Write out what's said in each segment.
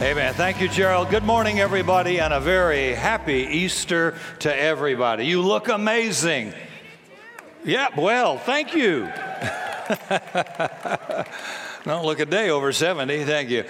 Amen. Thank you, Gerald. Good morning, everybody, and a very happy Easter to everybody. You look amazing. Yeah, well, thank you. Don't look a day over 70. Thank you.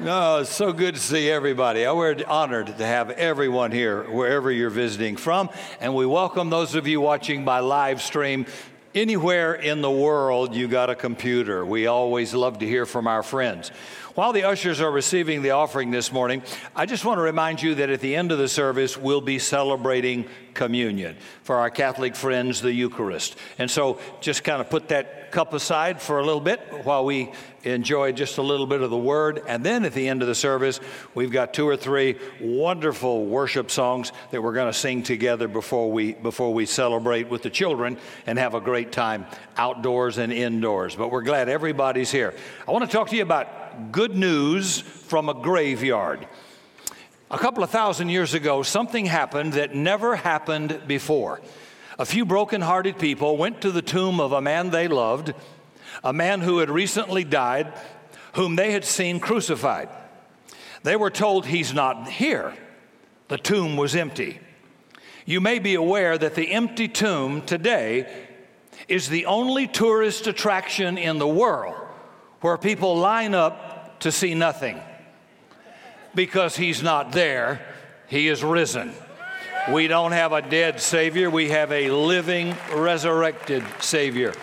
No, it's so good to see everybody. Uh, we're honored to have everyone here, wherever you're visiting from. And we welcome those of you watching by live stream. Anywhere in the world you got a computer. We always love to hear from our friends. While the ushers are receiving the offering this morning, I just want to remind you that at the end of the service, we'll be celebrating communion for our Catholic friends, the Eucharist. And so just kind of put that cup aside for a little bit while we enjoy just a little bit of the word. And then at the end of the service, we've got two or three wonderful worship songs that we're going to sing together before we, before we celebrate with the children and have a great time outdoors and indoors. But we're glad everybody's here. I want to talk to you about good news from a graveyard. A couple of thousand years ago, something happened that never happened before. A few broken-hearted people went to the tomb of a man they loved, a man who had recently died, whom they had seen crucified. They were told he's not here. The tomb was empty. You may be aware that the empty tomb today is the only tourist attraction in the world where people line up to see nothing because he's not there, he is risen. We don't have a dead Savior, we have a living, resurrected Savior.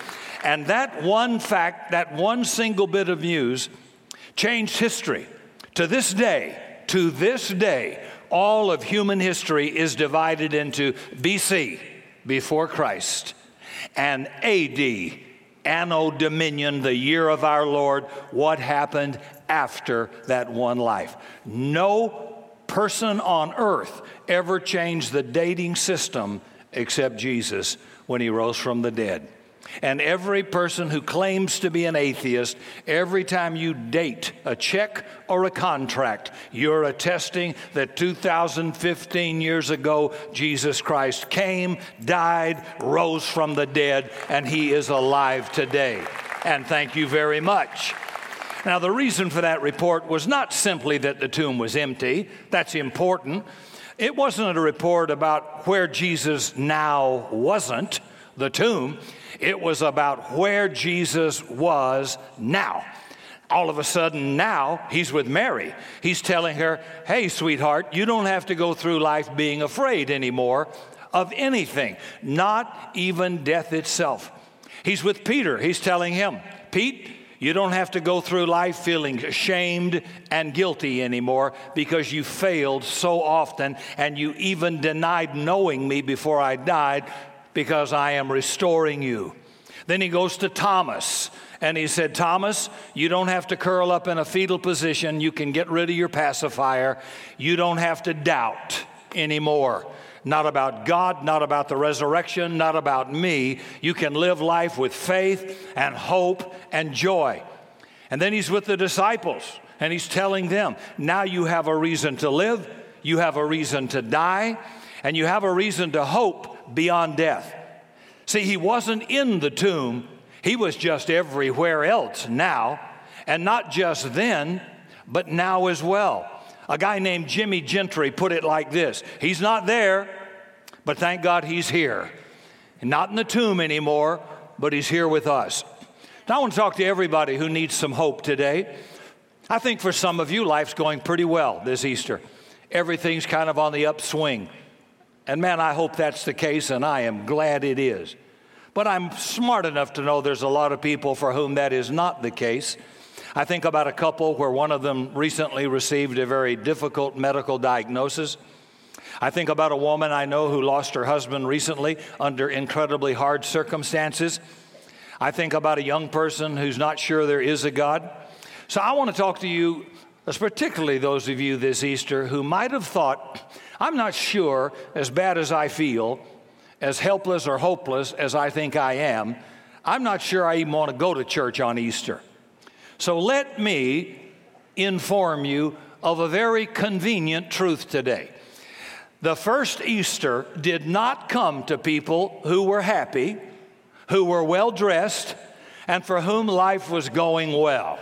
And that one fact, that one single bit of news, changed history. To this day, to this day, all of human history is divided into BC, before Christ, and AD, Anno Domini, the year of our Lord, what happened after that one life. No person on earth ever changed the dating system except Jesus when he rose from the dead. And every person who claims to be an atheist, every time you date a check or a contract, you're attesting that 2015 years ago, Jesus Christ came, died, rose from the dead, and he is alive today. And thank you very much. Now, the reason for that report was not simply that the tomb was empty, that's important. It wasn't a report about where Jesus now wasn't, the tomb. It was about where Jesus was now. All of a sudden, now he's with Mary. He's telling her, Hey, sweetheart, you don't have to go through life being afraid anymore of anything, not even death itself. He's with Peter. He's telling him, Pete, you don't have to go through life feeling ashamed and guilty anymore because you failed so often and you even denied knowing me before I died because I am restoring you. Then he goes to Thomas and he said, Thomas, you don't have to curl up in a fetal position. You can get rid of your pacifier. You don't have to doubt anymore. Not about God, not about the resurrection, not about me. You can live life with faith and hope and joy. And then he's with the disciples and he's telling them, now you have a reason to live, you have a reason to die, and you have a reason to hope beyond death. See, he wasn't in the tomb, he was just everywhere else now, and not just then, but now as well. A guy named Jimmy Gentry put it like this He's not there, but thank God he's here. Not in the tomb anymore, but he's here with us. Now, I want to talk to everybody who needs some hope today. I think for some of you, life's going pretty well this Easter. Everything's kind of on the upswing. And man, I hope that's the case, and I am glad it is. But I'm smart enough to know there's a lot of people for whom that is not the case. I think about a couple where one of them recently received a very difficult medical diagnosis. I think about a woman I know who lost her husband recently under incredibly hard circumstances. I think about a young person who's not sure there is a God. So I want to talk to you, particularly those of you this Easter who might have thought, I'm not sure, as bad as I feel, as helpless or hopeless as I think I am, I'm not sure I even want to go to church on Easter. So let me inform you of a very convenient truth today. The first Easter did not come to people who were happy, who were well dressed, and for whom life was going well.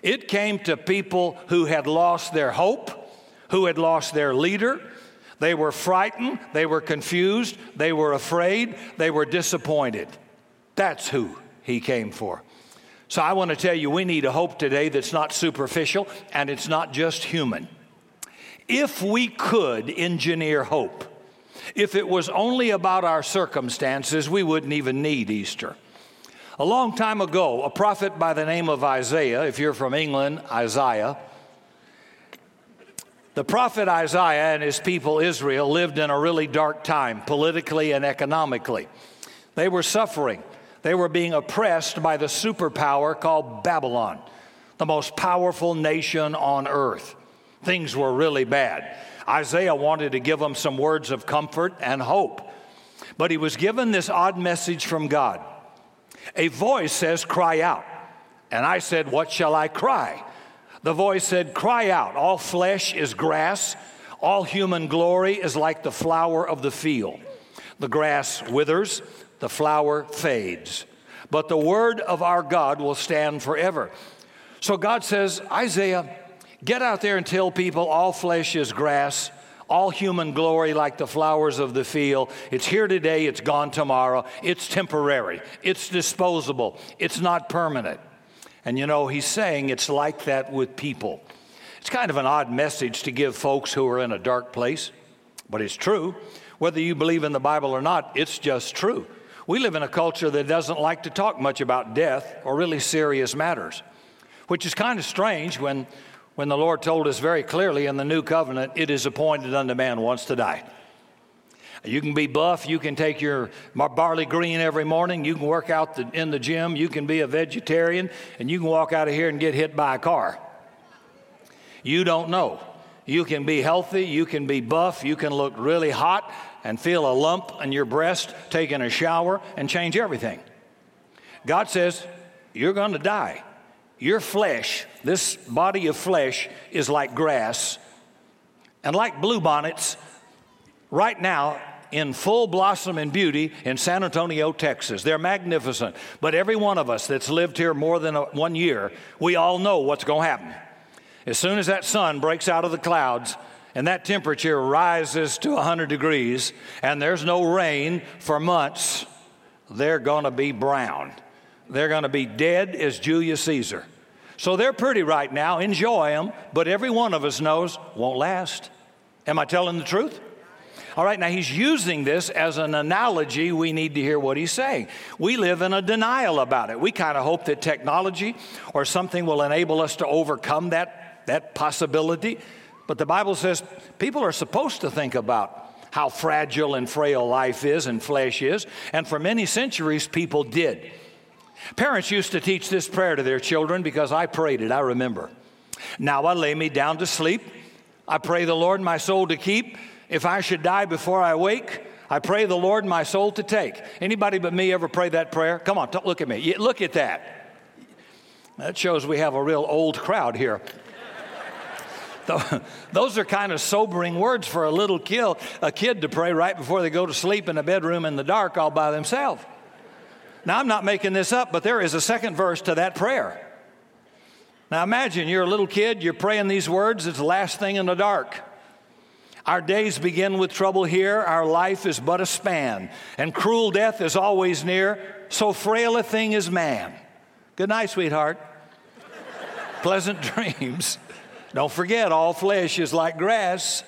It came to people who had lost their hope, who had lost their leader. They were frightened, they were confused, they were afraid, they were disappointed. That's who he came for. So I want to tell you, we need a hope today that's not superficial and it's not just human. If we could engineer hope, if it was only about our circumstances, we wouldn't even need Easter. A long time ago, a prophet by the name of Isaiah, if you're from England, Isaiah, the prophet Isaiah and his people Israel lived in a really dark time, politically and economically. They were suffering. They were being oppressed by the superpower called Babylon, the most powerful nation on earth. Things were really bad. Isaiah wanted to give them some words of comfort and hope, but he was given this odd message from God. A voice says, Cry out. And I said, What shall I cry? The voice said, Cry out. All flesh is grass, all human glory is like the flower of the field. The grass withers, the flower fades, but the word of our God will stand forever. So God says, Isaiah, get out there and tell people all flesh is grass, all human glory like the flowers of the field. It's here today, it's gone tomorrow. It's temporary, it's disposable, it's not permanent. And you know, he's saying it's like that with people. It's kind of an odd message to give folks who are in a dark place, but it's true. Whether you believe in the Bible or not, it's just true. We live in a culture that doesn't like to talk much about death or really serious matters, which is kind of strange when, when the Lord told us very clearly in the new covenant, it is appointed unto man once to die. You can be buff, you can take your barley green every morning, you can work out the, in the gym, you can be a vegetarian, and you can walk out of here and get hit by a car. You don't know. You can be healthy, you can be buff, you can look really hot, and feel a lump in your breast, taking a shower, and change everything. God says, You're going to die. Your flesh, this body of flesh, is like grass. And like bluebonnets, right now, in full blossom and beauty in San Antonio, Texas. They're magnificent. But every one of us that's lived here more than a, one year, we all know what's going to happen. As soon as that sun breaks out of the clouds, and that temperature rises to 100 degrees and there's no rain for months, they're going to be brown. They're going to be dead as Julius Caesar. So they're pretty right now. Enjoy them, but every one of us knows won't last. Am I telling the truth? All right, now he's using this as an analogy. We need to hear what he's saying. We live in a denial about it. We kind of hope that technology or something will enable us to overcome that, that possibility. But the Bible says people are supposed to think about how fragile and frail life is and flesh is. And for many centuries, people did. Parents used to teach this prayer to their children because I prayed it, I remember. Now I lay me down to sleep. I pray the Lord my soul to keep. If I should die before I wake, I pray the Lord my soul to take. Anybody but me ever pray that prayer? Come on, look at me. Look at that. That shows we have a real old crowd here. Those are kind of sobering words for a little kid, a kid to pray right before they go to sleep in a bedroom in the dark all by themselves. Now, I'm not making this up, but there is a second verse to that prayer. Now, imagine you're a little kid, you're praying these words, it's the last thing in the dark. Our days begin with trouble here, our life is but a span, and cruel death is always near, so frail a thing is man. Good night, sweetheart. Pleasant dreams. Don't forget, all flesh is like grass.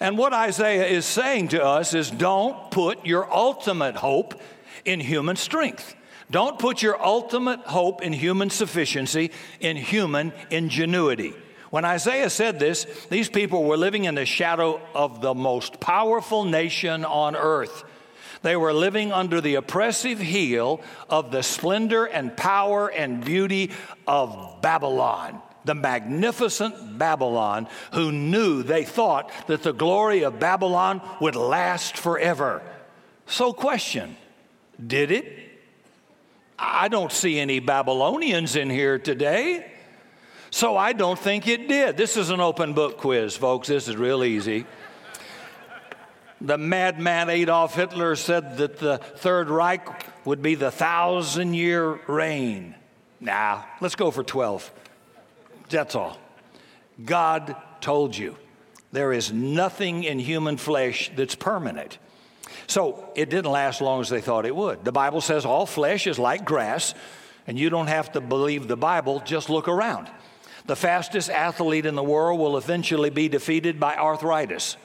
And what Isaiah is saying to us is don't put your ultimate hope in human strength. Don't put your ultimate hope in human sufficiency, in human ingenuity. When Isaiah said this, these people were living in the shadow of the most powerful nation on earth. They were living under the oppressive heel of the splendor and power and beauty of Babylon the magnificent Babylon, who knew they thought that the glory of Babylon would last forever. So, question did it? I don't see any Babylonians in here today. So, I don't think it did. This is an open book quiz, folks. This is real easy. The madman Adolf Hitler said that the Third Reich would be the thousand year reign. Now, nah, let's go for 12. That's all. God told you. There is nothing in human flesh that's permanent. So it didn't last as long as they thought it would. The Bible says all flesh is like grass, and you don't have to believe the Bible, just look around. The fastest athlete in the world will eventually be defeated by arthritis.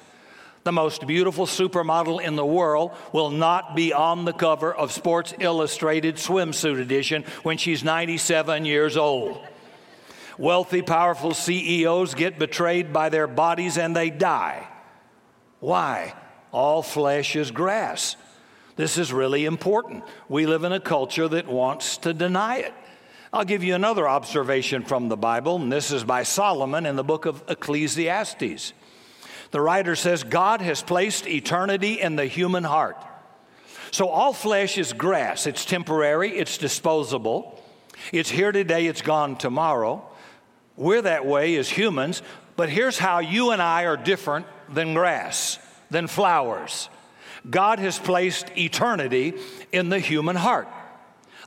The most beautiful supermodel in the world will not be on the cover of Sports Illustrated swimsuit edition when she's 97 years old. Wealthy, powerful CEOs get betrayed by their bodies and they die. Why? All flesh is grass. This is really important. We live in a culture that wants to deny it. I'll give you another observation from the Bible, and this is by Solomon in the book of Ecclesiastes. The writer says, God has placed eternity in the human heart. So all flesh is grass. It's temporary, it's disposable. It's here today, it's gone tomorrow. We're that way as humans, but here's how you and I are different than grass, than flowers. God has placed eternity in the human heart.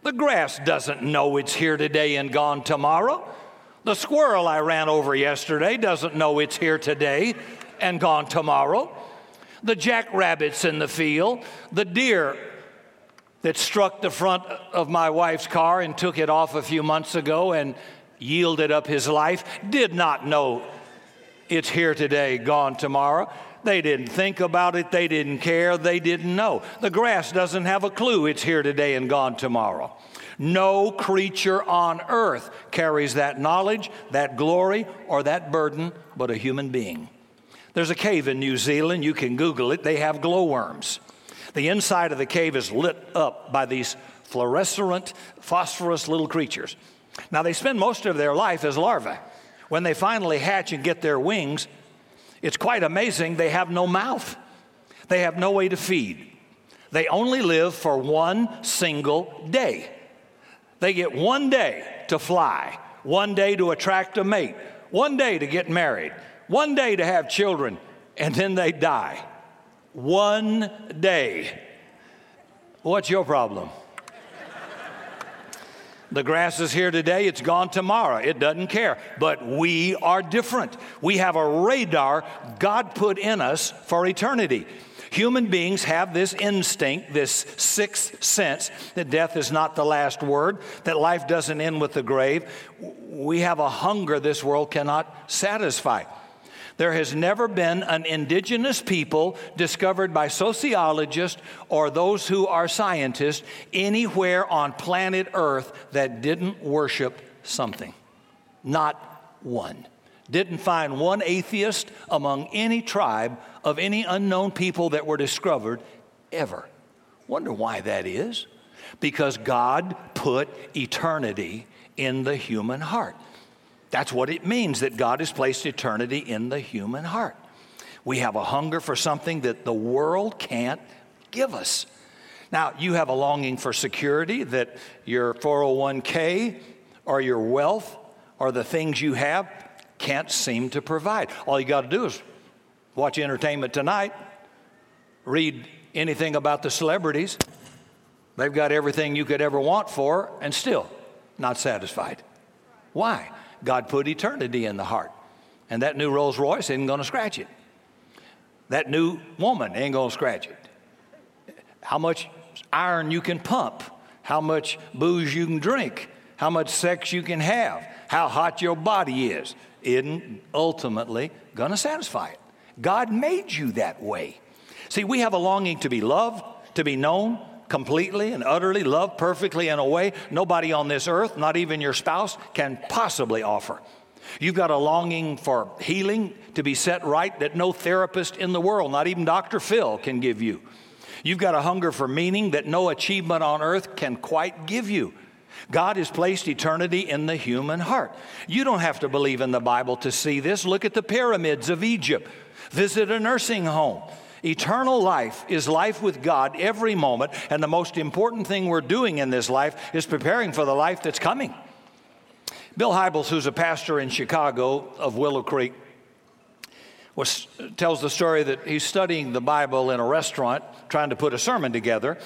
The grass doesn't know it's here today and gone tomorrow. The squirrel I ran over yesterday doesn't know it's here today and gone tomorrow. The jackrabbits in the field, the deer that struck the front of my wife's car and took it off a few months ago and yielded up his life, did not know it's here today, gone tomorrow. They didn't think about it, they didn't care, they didn't know. The grass doesn't have a clue it's here today and gone tomorrow. No creature on earth carries that knowledge, that glory, or that burden but a human being. There's a cave in New Zealand, you can Google it, they have glowworms. The inside of the cave is lit up by these fluorescent, phosphorus little creatures. Now, they spend most of their life as larvae. When they finally hatch and get their wings, it's quite amazing they have no mouth, they have no way to feed. They only live for one single day. They get one day to fly, one day to attract a mate, one day to get married, one day to have children, and then they die. One day. What's your problem? The grass is here today, it's gone tomorrow. It doesn't care. But we are different. We have a radar God put in us for eternity. Human beings have this instinct, this sixth sense that death is not the last word, that life doesn't end with the grave. We have a hunger this world cannot satisfy. There has never been an indigenous people discovered by sociologists or those who are scientists anywhere on planet Earth that didn't worship something. Not one. Didn't find one atheist among any tribe of any unknown people that were discovered ever. Wonder why that is? Because God put eternity in the human heart. That's what it means that God has placed eternity in the human heart. We have a hunger for something that the world can't give us. Now, you have a longing for security that your 401k or your wealth or the things you have can't seem to provide. All you got to do is watch entertainment tonight, read anything about the celebrities. They've got everything you could ever want for and still not satisfied. Why? God put eternity in the heart. And that new Rolls Royce isn't going to scratch it. That new woman ain't going to scratch it. How much iron you can pump, how much booze you can drink, how much sex you can have, how hot your body is, isn't ultimately going to satisfy it. God made you that way. See, we have a longing to be loved, to be known, completely and utterly, love perfectly in a way nobody on this earth, not even your spouse, can possibly offer. You've got a longing for healing to be set right that no therapist in the world, not even Dr. Phil, can give you. You've got a hunger for meaning that no achievement on earth can quite give you. God has placed eternity in the human heart. You don't have to believe in the Bible to see this. Look at the pyramids of Egypt, visit a nursing home. Eternal life is life with God every moment, and the most important thing we're doing in this life is preparing for the life that's coming. Bill Hybels, who's a pastor in Chicago of Willow Creek, was, tells the story that he's studying the Bible in a restaurant trying to put a sermon together.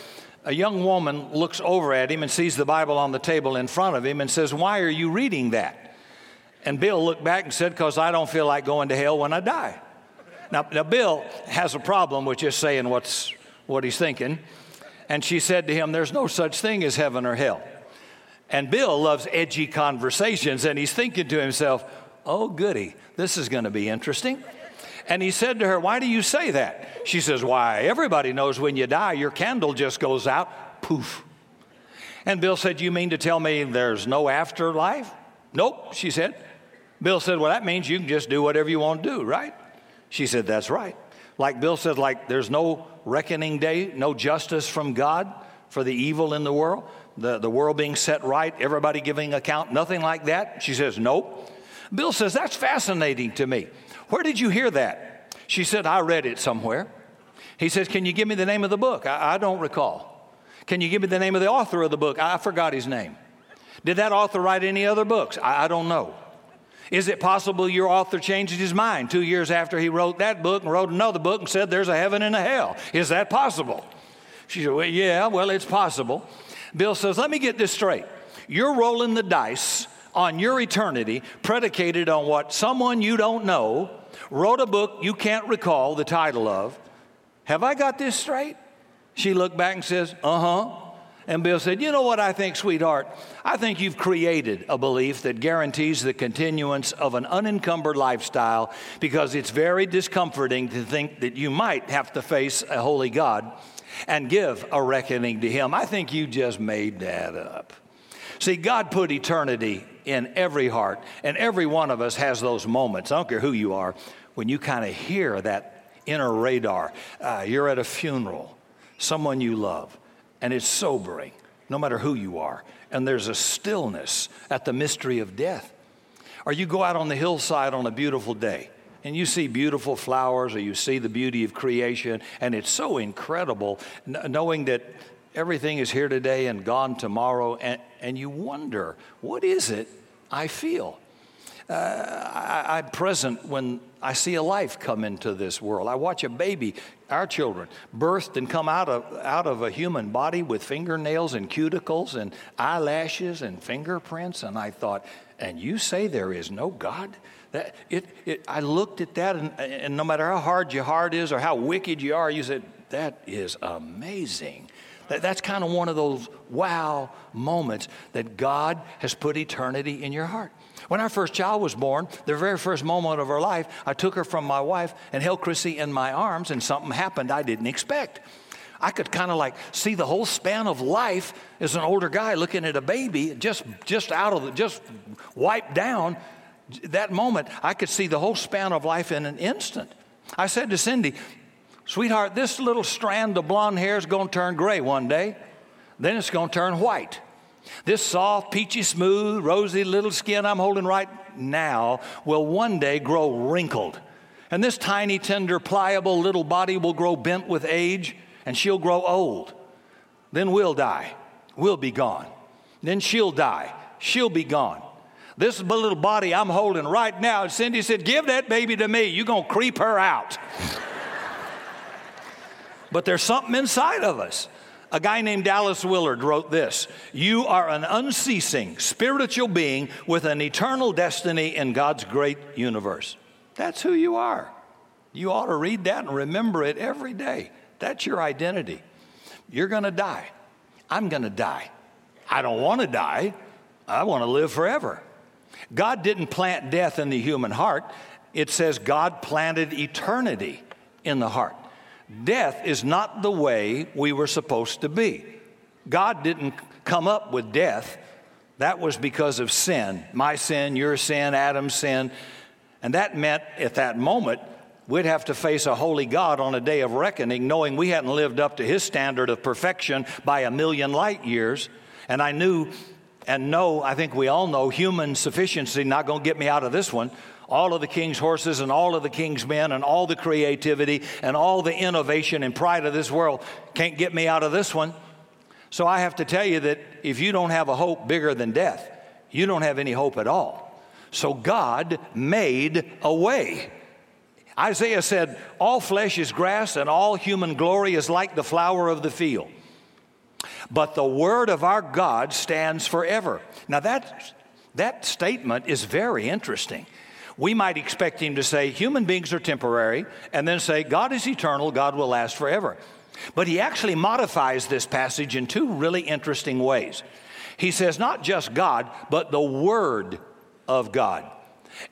A young woman looks over at him and sees the Bible on the table in front of him and says, Why are you reading that? And Bill looked back and said, Because I don't feel like going to hell when I die. Now, now, Bill has a problem with just saying what's, what he's thinking. And she said to him, There's no such thing as heaven or hell. And Bill loves edgy conversations, and he's thinking to himself, Oh, goody, this is going to be interesting. And he said to her, Why do you say that? She says, Why, everybody knows when you die, your candle just goes out, poof. And Bill said, You mean to tell me there's no afterlife? Nope, she said. Bill said, Well, that means you can just do whatever you want to do, right? She said, That's right. Like Bill said, like there's no reckoning day, no justice from God for the evil in the world, the, the world being set right, everybody giving account, nothing like that. She says, Nope. Bill says, That's fascinating to me. Where did you hear that? She said, I read it somewhere. He says, Can you give me the name of the book? I, I don't recall. Can you give me the name of the author of the book? I, I forgot his name. Did that author write any other books? I, I don't know. Is it possible your author changed his mind two years after he wrote that book and wrote another book and said there's a heaven and a hell? Is that possible? She said, Well, yeah, well, it's possible. Bill says, Let me get this straight. You're rolling the dice on your eternity predicated on what someone you don't know wrote a book you can't recall the title of. Have I got this straight? She looked back and says, Uh huh. And Bill said, You know what I think, sweetheart? I think you've created a belief that guarantees the continuance of an unencumbered lifestyle because it's very discomforting to think that you might have to face a holy God and give a reckoning to Him. I think you just made that up. See, God put eternity in every heart, and every one of us has those moments. I don't care who you are, when you kind of hear that inner radar. Uh, you're at a funeral, someone you love, and it's sobering, no matter who you are. And there's a stillness at the mystery of death. Or you go out on the hillside on a beautiful day and you see beautiful flowers or you see the beauty of creation, and it's so incredible knowing that everything is here today and gone tomorrow, and, and you wonder, what is it I feel? Uh, I, am present when I see a life come into this world. I watch a baby, our children, birthed and come out of, out of a human body with fingernails and cuticles and eyelashes and fingerprints. And I thought, and you say there is no God? That, it, it, I looked at that, and, and no matter how hard your heart is or how wicked you are, you said, that is amazing. That, that's kind of one of those wow moments that God has put eternity in your heart. When our first child was born, the very first moment of her life, I took her from my wife and held Chrissy in my arms, and something happened I didn't expect. I could kind of like see the whole span of life as an older guy looking at a baby just just out of the just wiped down. That moment, I could see the whole span of life in an instant. I said to Cindy, Sweetheart, this little strand of blonde hair is going to turn gray one day, then it's going to turn white. This soft, peachy smooth, rosy little skin I'm holding right now will one day grow wrinkled. And this tiny, tender, pliable little body will grow bent with age, and she'll grow old. Then we'll die. We'll be gone. Then she'll die. She'll be gone. This little body I'm holding right now, Cindy said, Give that baby to me. You're going to creep her out. but there's something inside of us. A guy named Dallas Willard wrote this You are an unceasing spiritual being with an eternal destiny in God's great universe. That's who you are. You ought to read that and remember it every day. That's your identity. You're going to die. I'm going to die. I don't want to die. I want to live forever. God didn't plant death in the human heart. It says God planted eternity in the heart. Death is not the way we were supposed to be. God didn't come up with death. That was because of sin my sin, your sin, Adam's sin. And that meant at that moment, we'd have to face a holy God on a day of reckoning, knowing we hadn't lived up to his standard of perfection by a million light years. And I knew and know, I think we all know, human sufficiency not going to get me out of this one all of the king's horses and all of the king's men and all the creativity and all the innovation and pride of this world can't get me out of this one. So I have to tell you that if you don't have a hope bigger than death, you don't have any hope at all. So God made a way. Isaiah said, All flesh is grass and all human glory is like the flower of the field. But the word of our God stands forever. Now that's That statement is very interesting. We might expect him to say, human beings are temporary, and then say, God is eternal, God will last forever. But he actually modifies this passage in two really interesting ways. He says, not just God, but the Word of God.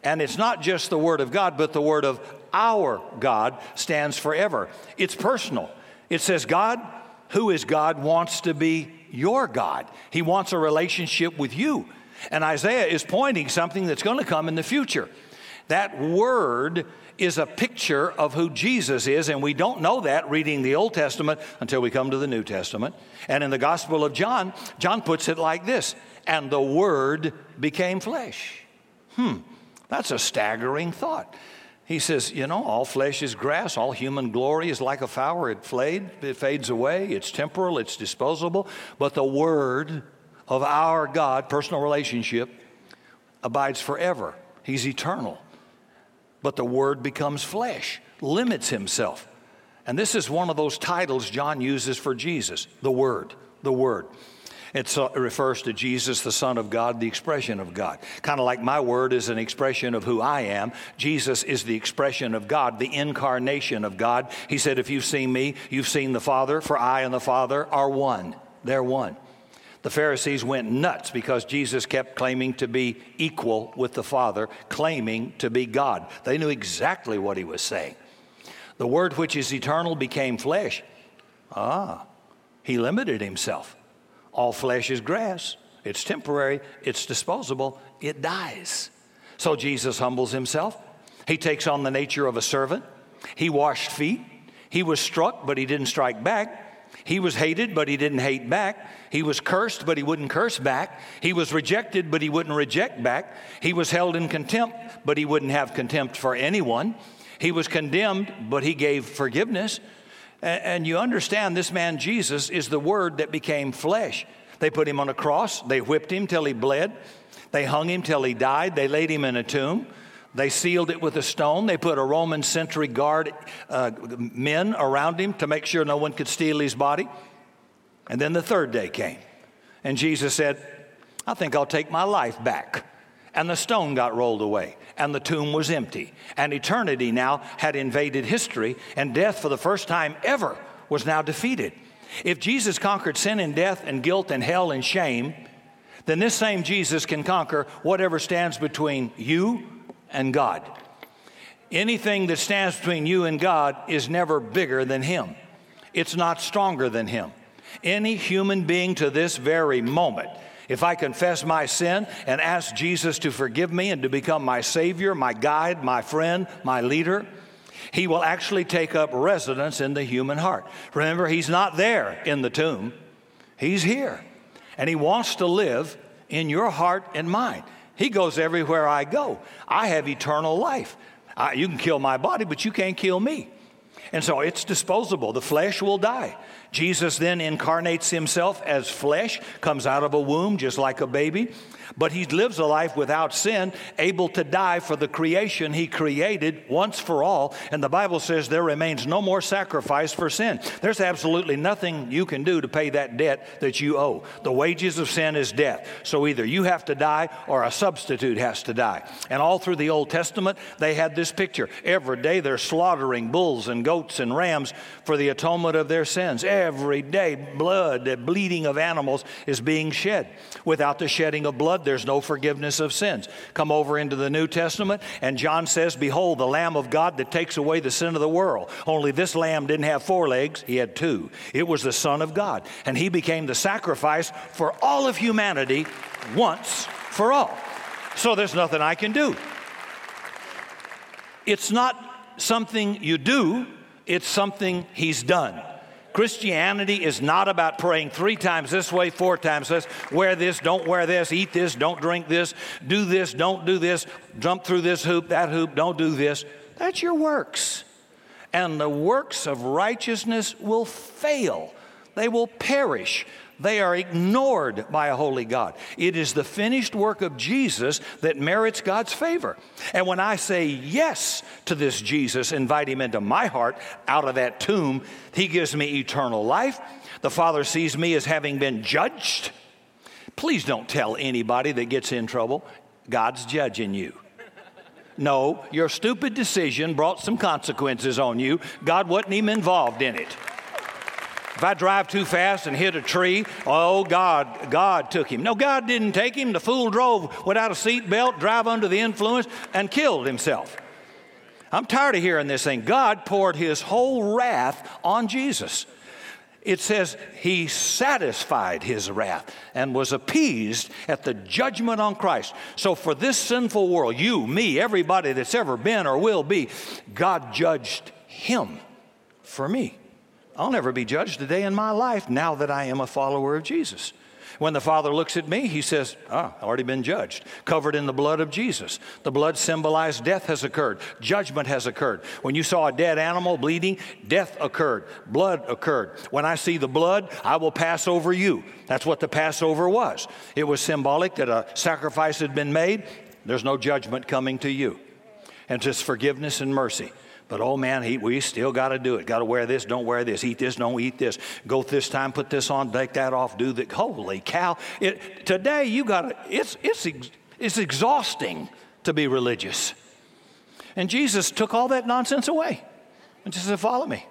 And it's not just the Word of God, but the Word of our God stands forever. It's personal. It says, God, who is God, wants to be your God. He wants a relationship with you. And Isaiah is pointing something that's going to come in the future. That word is a picture of who Jesus is, and we don't know that reading the Old Testament until we come to the New Testament. And in the Gospel of John, John puts it like this and the Word became flesh. Hmm, that's a staggering thought. He says, You know, all flesh is grass, all human glory is like a flower. It, fade, it fades away, it's temporal, it's disposable. But the Word of our God, personal relationship, abides forever. He's eternal. But the Word becomes flesh, limits Himself. And this is one of those titles John uses for Jesus the Word, the Word. It refers to Jesus, the Son of God, the expression of God. Kind of like my word is an expression of who I am. Jesus is the expression of God, the incarnation of God. He said, If you've seen me, you've seen the Father, for I and the Father are one. They're one. The Pharisees went nuts because Jesus kept claiming to be equal with the Father, claiming to be God. They knew exactly what he was saying. The Word which is eternal became flesh. Ah, he limited himself. All flesh is grass, it's temporary, it's disposable, it dies. So Jesus humbles himself. He takes on the nature of a servant. He washed feet. He was struck, but he didn't strike back. He was hated, but he didn't hate back. He was cursed, but he wouldn't curse back. He was rejected, but he wouldn't reject back. He was held in contempt, but he wouldn't have contempt for anyone. He was condemned, but he gave forgiveness. And you understand this man Jesus is the word that became flesh. They put him on a cross, they whipped him till he bled, they hung him till he died, they laid him in a tomb. They sealed it with a stone. They put a Roman sentry guard uh, men around him to make sure no one could steal his body. And then the third day came. And Jesus said, I think I'll take my life back. And the stone got rolled away, and the tomb was empty. And eternity now had invaded history, and death, for the first time ever, was now defeated. If Jesus conquered sin and death and guilt and hell and shame, then this same Jesus can conquer whatever stands between you and God. Anything that stands between you and God is never bigger than Him, it's not stronger than Him. Any human being to this very moment, if I confess my sin and ask Jesus to forgive me and to become my Savior, my guide, my friend, my leader, He will actually take up residence in the human heart. Remember, He's not there in the tomb, He's here. And He wants to live in your heart and mind. He goes everywhere I go. I have eternal life. I, you can kill my body, but you can't kill me. And so it's disposable. The flesh will die. Jesus then incarnates himself as flesh, comes out of a womb just like a baby, but he lives a life without sin, able to die for the creation he created once for all. And the Bible says there remains no more sacrifice for sin. There's absolutely nothing you can do to pay that debt that you owe. The wages of sin is death. So either you have to die or a substitute has to die. And all through the Old Testament, they had this picture. Every day they're slaughtering bulls and goats and rams for the atonement of their sins. Every day, blood, the bleeding of animals is being shed. Without the shedding of blood, there's no forgiveness of sins. Come over into the New Testament, and John says, Behold, the Lamb of God that takes away the sin of the world. Only this lamb didn't have four legs, he had two. It was the Son of God, and he became the sacrifice for all of humanity once for all. So there's nothing I can do. It's not something you do, it's something he's done. Christianity is not about praying three times this way, four times this, wear this, don't wear this, eat this, don't drink this, do this, don't do this, jump through this hoop, that hoop, don't do this. That's your works. And the works of righteousness will fail, they will perish. They are ignored by a holy God. It is the finished work of Jesus that merits God's favor. And when I say yes to this Jesus, invite him into my heart out of that tomb, he gives me eternal life. The Father sees me as having been judged Please don't tell anybody that gets in trouble, God's judging you. No, your stupid decision brought some consequences on you. God wasn't even involved in it. If I drive too fast and hit a tree, oh, God, God took him. No, God didn't take him. The fool drove without a seat belt, drive under the influence, and killed himself. I'm tired of hearing this thing. God poured his whole wrath on Jesus it says he satisfied his wrath and was appeased at the judgment on Christ. So, for this sinful world, you, me, everybody that's ever been or will be, God judged him for me. I'll never be judged a day in my life now that I am a follower of Jesus. When the Father looks at me, he says, Ah, already been judged, covered in the blood of Jesus. The blood symbolized death has occurred, judgment has occurred. When you saw a dead animal bleeding, death occurred, blood occurred. When I see the blood, I will pass over you. That's what the Passover was. It was symbolic that a sacrifice had been made, there's no judgment coming to you. And just forgiveness and mercy. But oh man, he, we still got to do it. Got to wear this, don't wear this. Eat this, don't eat this. Go this time, put this on, take that off, do the. Holy cow. It, today, you got to, it's, it's, it's exhausting to be religious. And Jesus took all that nonsense away and just said, Follow me.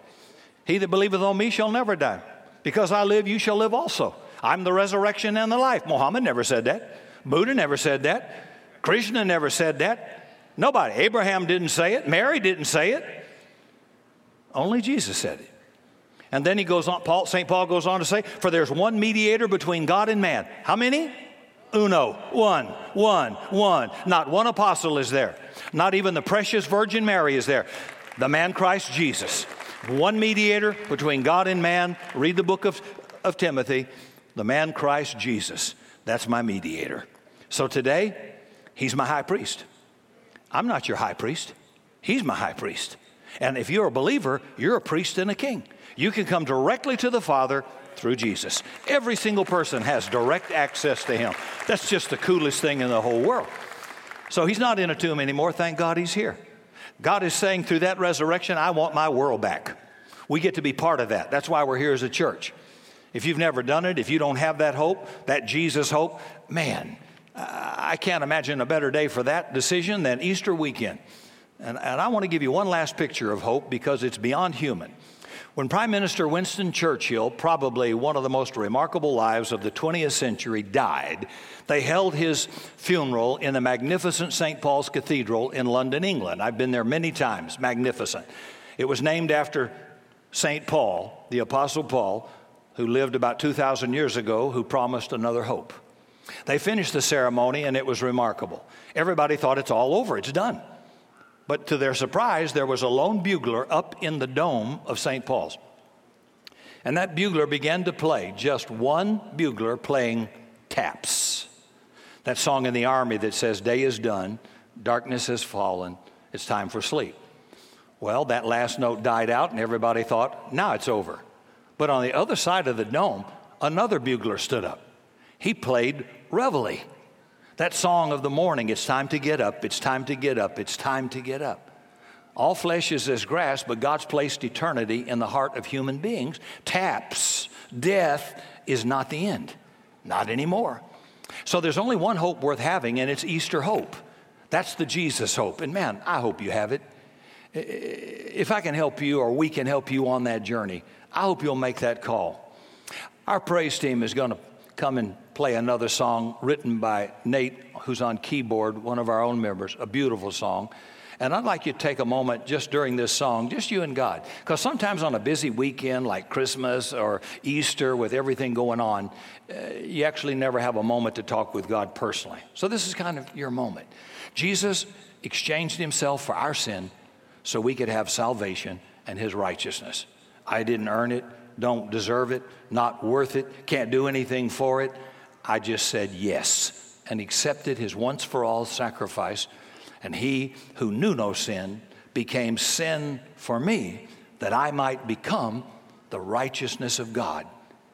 He that believeth on me shall never die. Because I live, you shall live also. I'm the resurrection and the life. Muhammad never said that. Buddha never said that. Krishna never said that. Nobody. Abraham didn't say it. Mary didn't say it. Only Jesus said it. And then he goes on, Paul, St. Paul goes on to say, For there's one mediator between God and man. How many? Uno. One, one, one. Not one apostle is there. Not even the precious Virgin Mary is there. The man Christ Jesus. One mediator between God and man. Read the book of, of Timothy. The man Christ Jesus. That's my mediator. So today, he's my high priest. I'm not your high priest, He's my high priest. And if you're a believer, you're a priest and a king. You can come directly to the Father through Jesus. Every single person has direct access to Him. That's just the coolest thing in the whole world. So He's not in a tomb anymore. Thank God He's here. God is saying through that resurrection, I want my world back. We get to be part of that. That's why we're here as a church. If you've never done it, if you don't have that hope, that Jesus hope, man, I can't imagine a better day for that decision than Easter weekend. And, and I want to give you one last picture of hope because it's beyond human. When Prime Minister Winston Churchill, probably one of the most remarkable lives of the 20th century, died, they held his funeral in the magnificent St. Paul's Cathedral in London, England. I've been there many times, magnificent. It was named after St. Paul, the Apostle Paul, who lived about 2,000 years ago, who promised another hope. They finished the ceremony and it was remarkable. Everybody thought it's all over, it's done. But to their surprise, there was a lone bugler up in the dome of St. Paul's. And that bugler began to play, just one bugler playing taps. That song in the army that says, Day is done, darkness has fallen, it's time for sleep. Well, that last note died out, and everybody thought, now it's over. But on the other side of the dome, another bugler stood up. He played reveille. That song of the morning, it's time to get up, it's time to get up, it's time to get up. All flesh is as grass, but God's placed eternity in the heart of human beings. Taps, death is not the end, not anymore. So there's only one hope worth having, and it's Easter hope. That's the Jesus hope. And man, I hope you have it. If I can help you or we can help you on that journey, I hope you'll make that call. Our praise team is going to come and play another song written by Nate, who's on keyboard, one of our own members, a beautiful song. And I'd like you to take a moment just during this song, just you and God. Because sometimes on a busy weekend like Christmas or Easter with everything going on, uh, you actually never have a moment to talk with God personally. So this is kind of your moment. Jesus exchanged himself for our sin so we could have salvation and his righteousness. I didn't earn it, don't deserve it, not worth it, can't do anything for it. I just said yes and accepted his once for all sacrifice. And he who knew no sin became sin for me that I might become the righteousness of God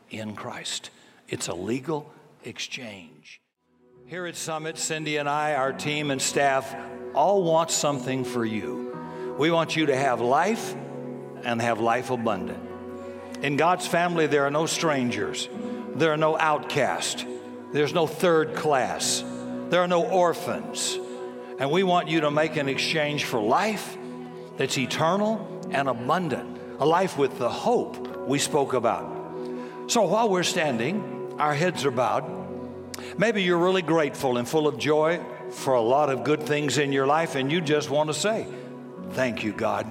in Christ. It's a legal exchange. Here at Summit, Cindy and I, our team and staff, all want something for you. We want you to have life and have life abundant. In God's family, there are no strangers, there are no outcasts. There's no third class. There are no orphans. And we want you to make an exchange for life that's eternal and abundant, a life with the hope we spoke about. So while we're standing, our heads are bowed. Maybe you're really grateful and full of joy for a lot of good things in your life, and you just want to say, Thank you, God.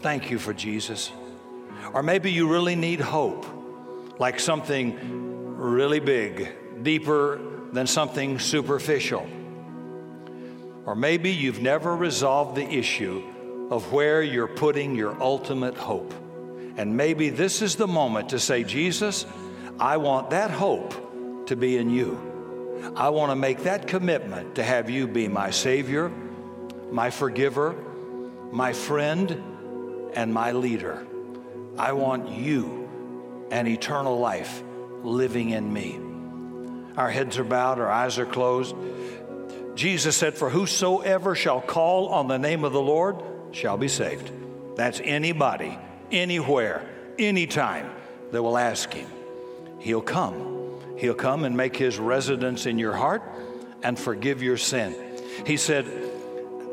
Thank you for Jesus. Or maybe you really need hope, like something really big, deeper than something superficial. Or maybe you've never resolved the issue of where you're putting your ultimate hope. And maybe this is the moment to say, Jesus, I want that hope to be in you. I want to make that commitment to have you be my Savior, my forgiver, my friend, and my leader. I want you and eternal life living in me. Our heads are bowed, our eyes are closed. Jesus said, For whosoever shall call on the name of the Lord shall be saved. That's anybody, anywhere, anytime that will ask him. He'll come. He'll come and make his residence in your heart and forgive your sin. He said,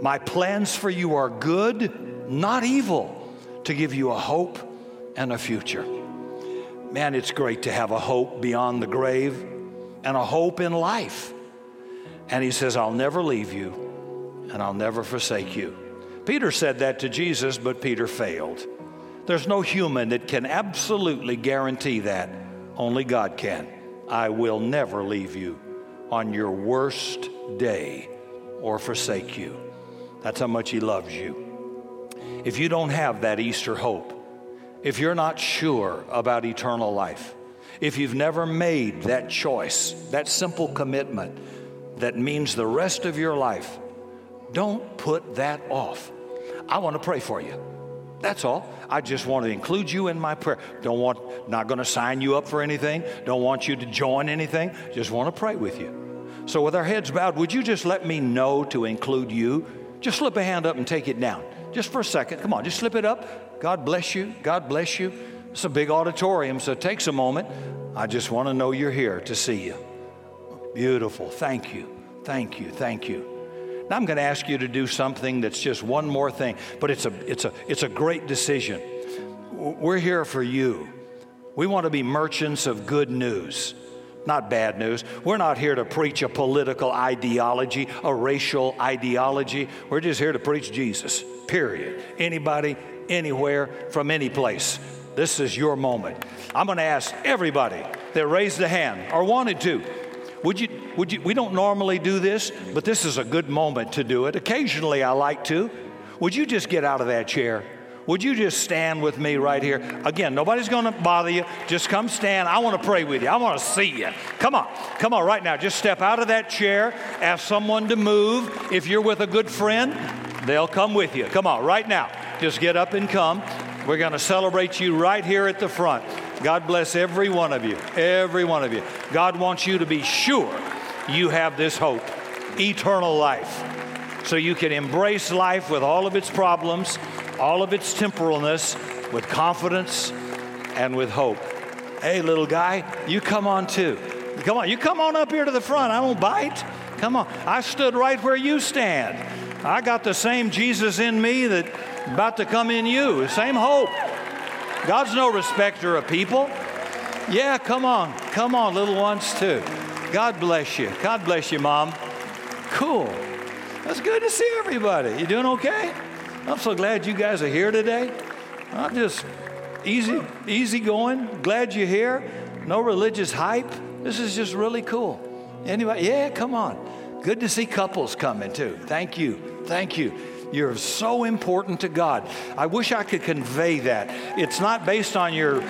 My plans for you are good, not evil, to give you a hope and a future. Man, it's great to have a hope beyond the grave and a hope in life. And he says, I'll never leave you and I'll never forsake you. Peter said that to Jesus, but Peter failed. There's no human that can absolutely guarantee that. Only God can. I will never leave you on your worst day or forsake you. That's how much He loves you. If you don't have that Easter hope, if you're not sure about eternal life, if you've never made that choice, that simple commitment that means the rest of your life, don't put that off. I want to pray for you. That's all. I just want to include you in my prayer. Don't want, not going to sign you up for anything. Don't want you to join anything. Just want to pray with you. So, with our heads bowed, would you just let me know to include you? Just slip a hand up and take it down. Just for a second. Come on, just slip it up. God bless you. God bless you. It's a big auditorium, so it takes a moment. I just want to know you're here to see you. Beautiful. Thank you. Thank you. Thank you. Now I'm going to ask you to do something that's just one more thing, but it's a, it's a, it's a great decision. We're here for you. We want to be merchants of good news, not bad news. We're not here to preach a political ideology, a racial ideology. We're just here to preach Jesus, period. Anybody, anywhere, from any place. This is your moment. I'm going to ask everybody that raised a hand or wanted to. Would you, would you, we don't normally do this, but this is a good moment to do it. Occasionally I like to. Would you just get out of that chair? Would you just stand with me right here? Again, nobody's going to bother you. Just come stand. I want to pray with you. I want to see you. Come on. Come on right now. Just step out of that chair. Ask someone to move. If you're with a good friend, they'll come with you. Come on right now. Just get up and come. We're going to celebrate you right here at the front. God bless every one of you, every one of you. God wants you to be sure you have this hope, eternal life, so you can embrace life with all of its problems, all of its temporalness, with confidence and with hope. Hey, little guy, you come on too. Come on, you come on up here to the front. I don't bite. Come on. I stood right where you stand. I got the same Jesus in me that about to come in you. The same hope. God's no respecter of people. Yeah, come on. Come on, little ones, too. God bless you. God bless you, Mom. Cool. That's good to see everybody. You doing okay? I'm so glad you guys are here today. I'm just easy, easy going. Glad you're here. No religious hype. This is just really cool. Anybody? Yeah, come on. Good to see couples coming too. Thank you. Thank you. You're so important to God. I wish I could convey that. It's not based on your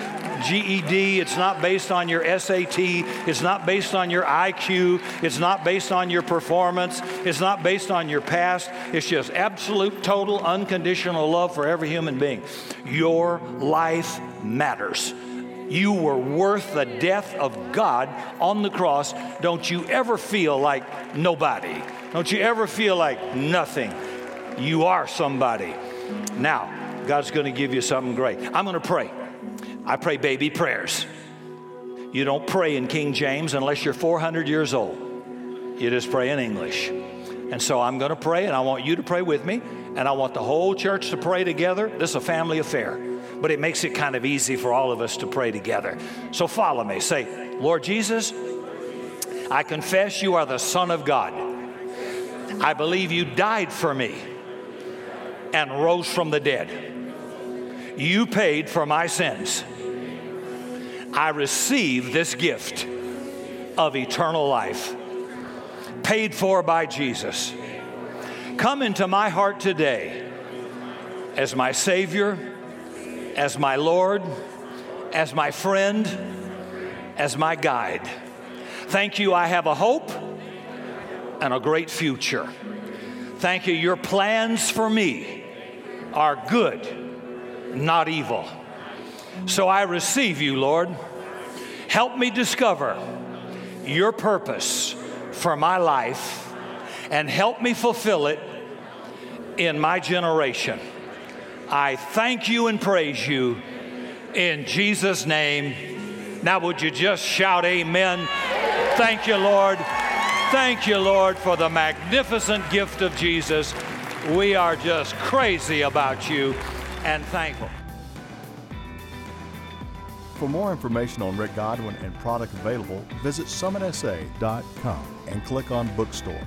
GED, it's not based on your SAT, it's not based on your IQ, it's not based on your performance, it's not based on your past. It's just absolute, total, unconditional love for every human being. Your life matters. You were worth the death of God on the cross. Don't you ever feel like nobody. Don't you ever feel like nothing. You are somebody. Now, God's going to give you something great. I'm going to pray. I pray baby prayers. You don't pray in King James unless you're 400 years old. You just pray in English. And so I'm going to pray, and I want you to pray with me, and I want the whole church to pray together. This is a family affair, but it makes it kind of easy for all of us to pray together. So follow me. Say, Lord Jesus, I confess you are the Son of God. I believe you died for me and rose from the dead. You paid for my sins. I receive this gift of eternal life, paid for by Jesus. Come into my heart today as my Savior, as my Lord, as my friend, as my guide. Thank you, I have a hope and a great future. Thank you, your plans for me are good, not evil. So I receive you, Lord. Help me discover your purpose for my life and help me fulfill it in my generation. I thank you and praise you in Jesus' name. Now, would you just shout amen? Thank you, Lord. Thank you, Lord, for the magnificent gift of Jesus. We are just crazy about you and thankful. For more information on Rick Godwin and product available, visit summitsa.com and click on Bookstore.